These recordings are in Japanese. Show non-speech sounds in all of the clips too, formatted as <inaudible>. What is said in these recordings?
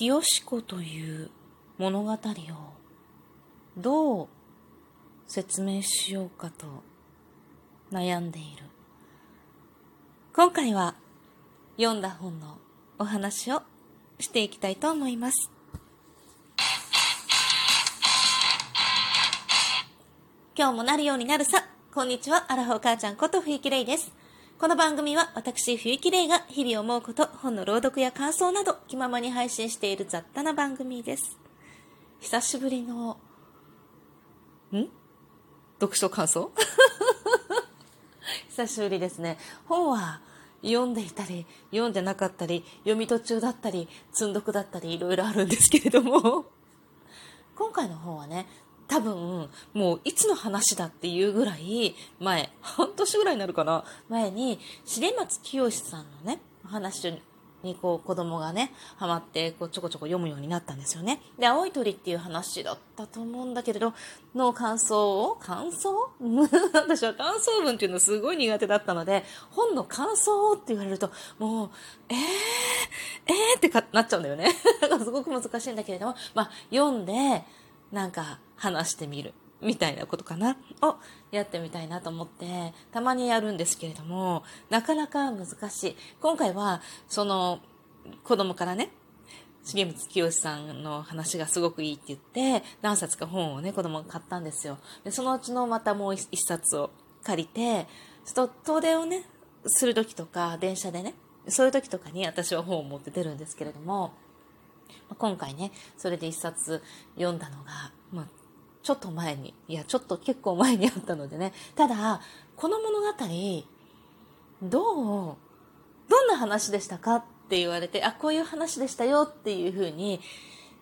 清子という物語をどう説明しようかと悩んでいる。今回は読んだ本のお話をしていきたいと思います。今日もなるようになるさ。こんにちは、アラフォー母ちゃんこと冬木玲です。この番組は私、冬木玲が日々思うこと、本の朗読や感想など気ままに配信している雑多な番組です。久しぶりの、ん？読書感想？<laughs> 久しぶりですね。本は読んでいたり、読んでなかったり、読み途中だったり、積んどくだったり、いろいろあるんですけれども、今回の本はね、多分、もういつの話だっていうぐらい前、半年ぐらいになるかな、前に、重松清さんのね、話にこう子供がね、ハマってこうちょこちょこ読むようになったんですよね。で、青い鳥っていう話だったと思うんだけれど、の感想を、感想？<laughs> 私は感想文っていうのすごい苦手だったので、本の感想をって言われると、もう、えー、えー？ってかなっちゃうんだよね。だからすごく難しいんだけれども、まあ、読んで、なんか話してみる。みたいなことかな。をやってみたいなと思ってたまにやるんですけれどもなかなか難しい。今回はその子供からね重光清さんの話がすごくいいって言って何冊か本をね子供が買ったんですよ。でそのうちのまたもう一冊を借りてちょっと遠出をねする時とか電車でねそういう時とかに私は本を持って出るんですけれども今回ね、それで一冊読んだのが、まあ、ちょっと前に、いや、ちょっと結構前にあったのでね、ただ、この物語、どう、どんな話でしたかって言われて、あ、こういう話でしたよっていうふうに、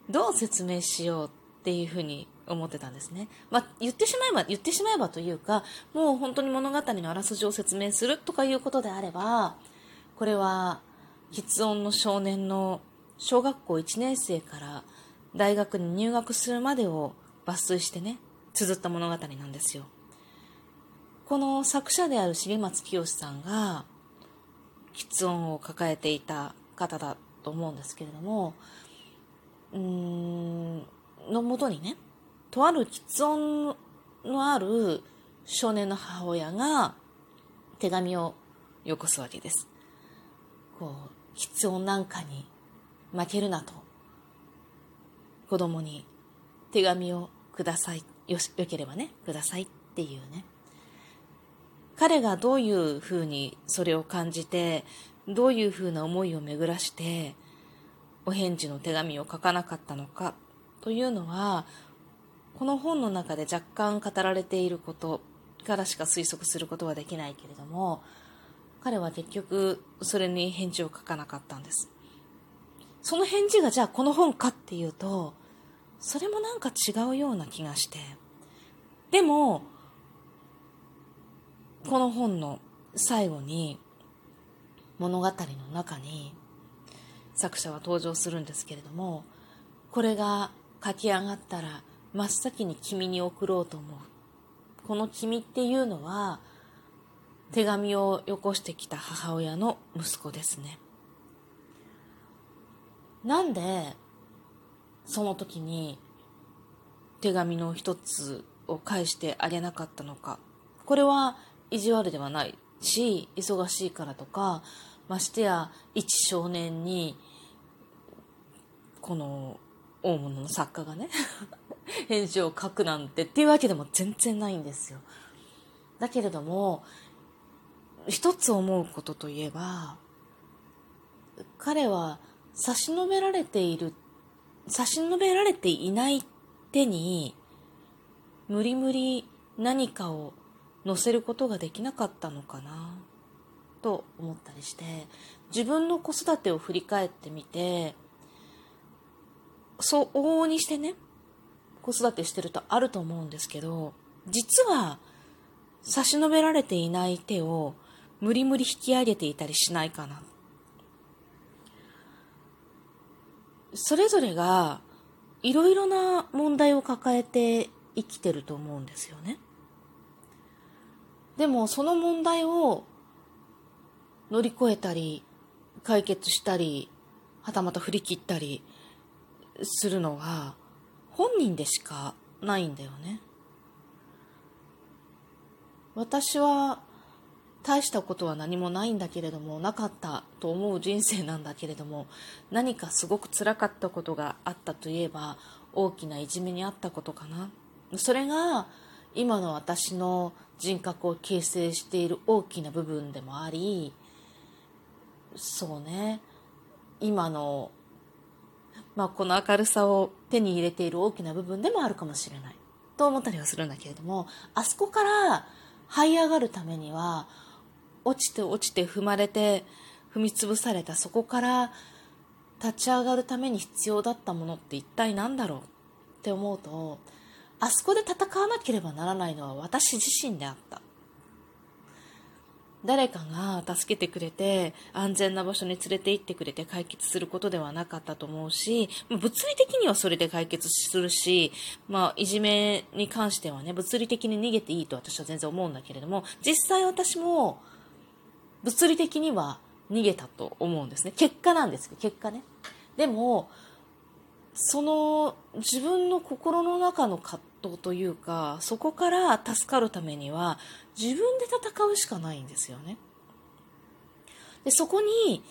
どう説明しようっていうふうに思ってたんですね。まあ、言ってしまえば、言ってしまえばというか、もう本当に物語のあらすじを説明するとかいうことであれば、これは、喫音の少年の小学校1年生から大学に入学するまでを抜粋してね、綴った物語なんですよ。この作者である重松清さんが、喫音を抱えていた方だと思うんですけれども、うーん、のもとにね、とある喫音のある少年の母親が手紙をよこすわけです。こう、喫音なんかに負けるなと。子供に手紙をください。よしよければねくださいっていうね。彼がどういうふうにそれを感じてどういうふうな思いを巡らしてお返事の手紙を書かなかったのかというのはこの本の中で若干語られていることからしか推測することはできないけれども彼は結局それに返事を書かなかったんです。その返事がじゃあこの本かっていうと、それもなんか違うような気がして。でも、この本の最後に、物語の中に、作者は登場するんですけれども、これが書き上がったら、真っ先に君に送ろうと思う。この君っていうのは、手紙をよこしてきた母親の息子ですね。なんでその時に手紙の一つを返してあげなかったのか。これは意地悪ではないし忙しいからとかましてや一少年にこの大物の作家がね <laughs> 返事を書くなんてっていうわけでも全然ないんですよ。だけれども一つ思うことといえば彼は差し伸べられている、差し伸べられていない手に、無理無理何かを乗せることができなかったのかな、と思ったりして、自分の子育てを振り返ってみて、そう、往々にしてね、子育てしてるとあると思うんですけど、実は差し伸べられていない手を無理無理引き上げていたりしないかな。それぞれがいろいろな問題を抱えて生きてると思うんですよね。でもその問題を乗り越えたり解決したりはたまた振り切ったりするのは本人でしかないんだよね。私は大したことは何もないんだけれどもなかったと思う人生なんだけれども何かすごく辛かったことがあったといえば大きないじめにあったことかな。それが今の私の人格を形成している大きな部分でもありそうね。今の、まあ、この明るさを手に入れている大きな部分でもあるかもしれないと思ったりはするんだけれどもあそこから這い上がるためには落ちて落ちて踏まれて踏み潰された。そこから立ち上がるために必要だったものって一体何だろうって思うとあそこで戦わなければならないのは私自身であった。誰かが助けてくれて安全な場所に連れて行ってくれて解決することではなかったと思うし物理的にはそれで解決するし、まあ、いじめに関してはね物理的に逃げていいと私は全然思うんだけれども実際私も物理的には逃げたと思うんですね結果なんですけど結果ねでもその自分の心の中の葛藤というかそこから助かるためには自分で戦うしかないんですよね。でそこに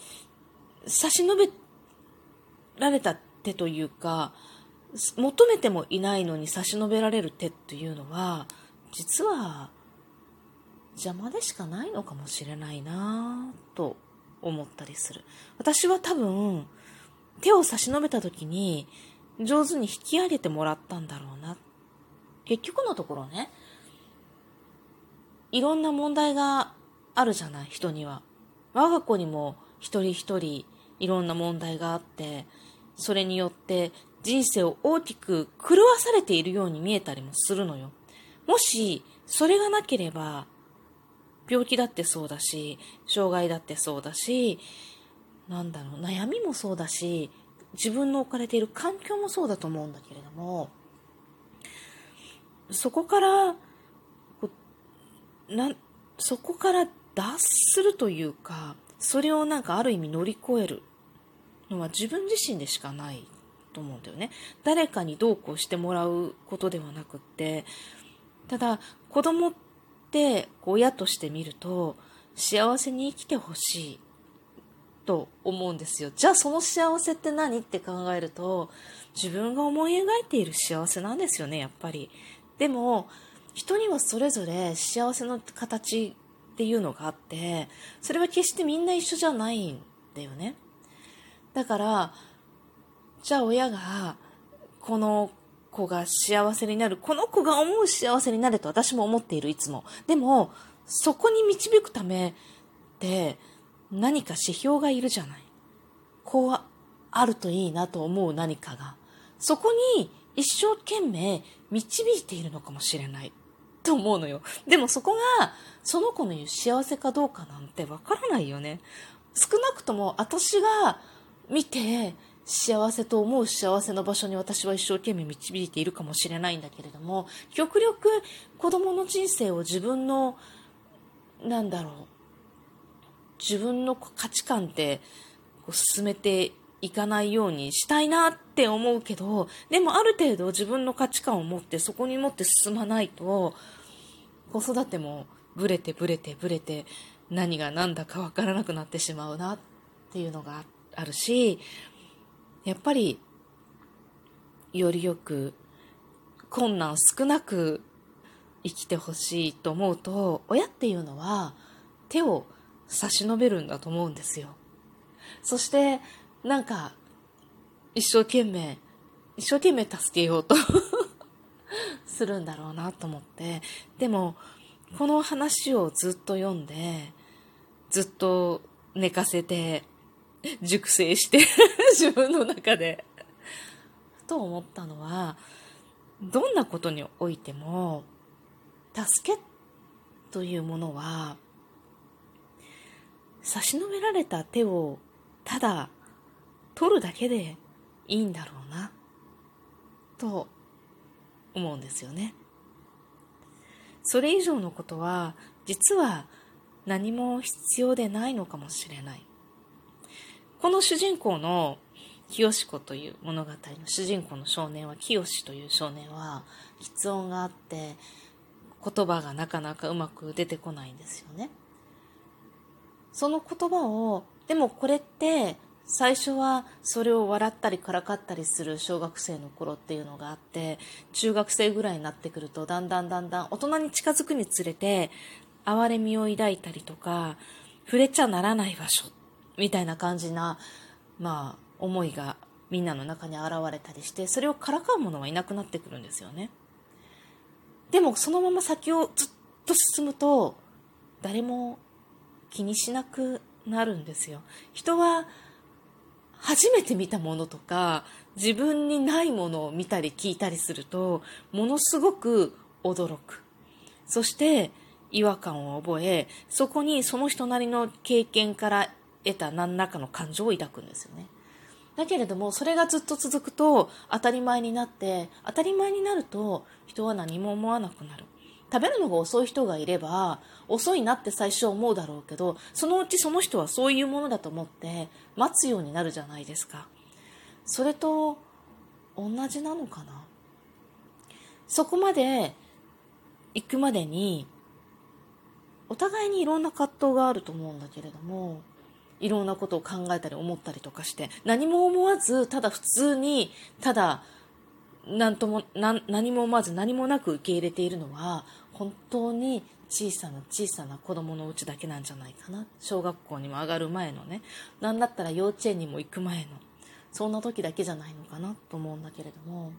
差し伸べられた手というか求めてもいないのに差し伸べられる手というのは実は邪魔でしかないのかもしれないなと思ったりする私は多分手を差し伸べた時に上手に引き上げてもらったんだろうな。結局のところね、いろんな問題があるじゃない、人には。我が子にも一人一人いろんな問題があって、それによって人生を大きく狂わされているように見えたりもするのよ。もし、それがなければ、病気だってそうだし、障害だってそうだし、なんだろう、悩みもそうだし、自分の置かれている環境もそうだと思うんだけれども、そこから、なそこから脱するというか、それをなんかある意味乗り越えるのは自分自身でしかないと思うんだよね。誰かにどうこうしてもらうことではなくって、ただ子供って親として見ると幸せに生きてほしいと思うんですよ。じゃあその幸せって何？って考えると、自分が思い描いている幸せなんですよね、やっぱり。でも、人にはそれぞれ幸せの形っていうのがあって、それは決してみんな一緒じゃないんだよね。だから、じゃあ親が、この子が幸せになる、この子が思う幸せになれと私も思っている、いつも。でも、そこに導くためって、何か指標がいるじゃない。こうあるといいなと思う何かが。そこに一生懸命導いているのかもしれないと思うのよ。でもそこがその子の言う幸せかどうかなんてわからないよね。少なくとも私が見て幸せと思う幸せの場所に私は一生懸命導いているかもしれないんだけれども、極力子供の人生を自分の、なんだろう、自分の価値観ってこう進めていかないようにしたいなって思うけど、でもある程度自分の価値観を持ってそこに持って進まないと、子育てもブレてブレてブレて何が何だかわからなくなってしまうなっていうのがあるし、やっぱりよりよく困難少なく生きてほしいと思うと、親っていうのは手を差し伸べるんだと思うんですよ。そして、なんか、一生懸命、一生懸命助けようと <laughs> するんだろうなと思って。でも、この話をずっと読んで、ずっと寝かせて、熟成して自分の中でと思ったのは、どんなことにおいても、助けというものは、差し伸べられた手をただ取るだけでいいんだろうなと思うんですよね。それ以上のことは実は何も必要でないのかもしれない。この主人公の清子という物語の主人公の少年は清という少年は喫音があって言葉がなかなかうまく出てこないんですよね。その言葉をでもこれって最初はそれを笑ったりからかったりする小学生の頃っていうのがあって中学生ぐらいになってくるとだんだんだんだん大人に近づくにつれて哀れみを抱いたりとか触れちゃならない場所みたいな感じなまあ思いがみんなの中に現れたりしてそれをからかう者はいなくなってくるんですよね。でもそのまま先をずっと進むと誰も気にしなくなるんですよ。人は初めて見たものとか自分にないものを見たり聞いたりするとものすごく驚く。そして違和感を覚えそこにその人なりの経験から得た何らかの感情を抱くんですよね。だけれどもそれがずっと続くと当たり前になって当たり前になると人は何も思わなくなる。食べるのが遅い人がいれば遅いなって最初思うだろうけどそのうちその人はそういうものだと思って待つようになるじゃないですか。それと同じなのかな。そこまで行くまでにお互いにいろんな葛藤があると思うんだけれどもいろんなことを考えたり思ったりとかして何も思わずただ普通にただ何とも何も思わず何もなく受け入れているのは本当に小さな小さな子供のうちだけなんじゃないかな。小学校にも上がる前のね。何だったら幼稚園にも行く前のそんな時だけじゃないのかなと思うんだけれども。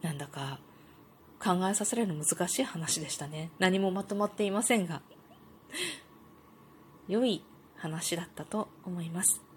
なんだか考えさせられる難しい話でしたね。何もまとまっていませんが。良い話だったと思います。